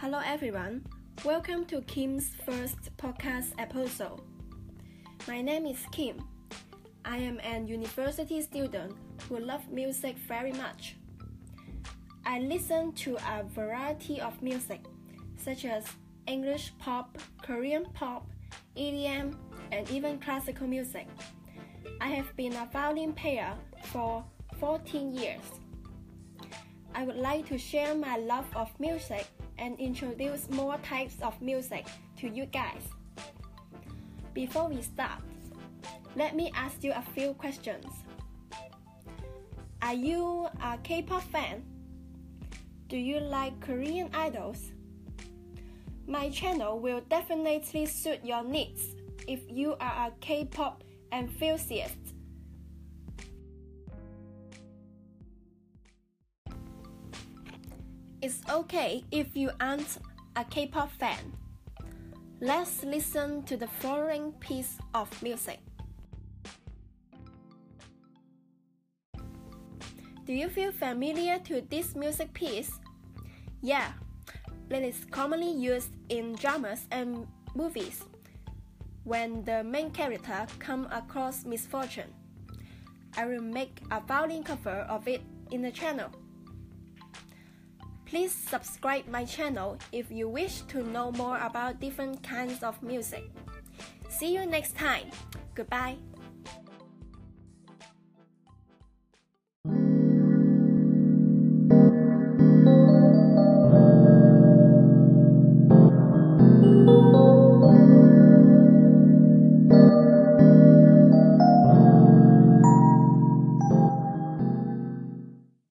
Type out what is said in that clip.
Hello everyone, welcome to Kim's first podcast episode. My name is Kim. I am an university student who loves music very much. I listen to a variety of music, such as English pop, Korean pop, EDM, and even classical music. I have been a violin player for 14 years. I would like to share my love of music and introduce more types of music to you guys. Before we start, let me ask you a few questions. Are you a K pop fan? Do you like Korean idols? My channel will definitely suit your needs if you are a K pop enthusiast. It's okay if you aren't a K pop fan. Let's listen to the following piece of music. Do you feel familiar to this music piece? Yeah, it is commonly used in dramas and movies when the main character come across misfortune. I will make a violin cover of it in the channel. Please subscribe my channel if you wish to know more about different kinds of music. See you next time. Goodbye.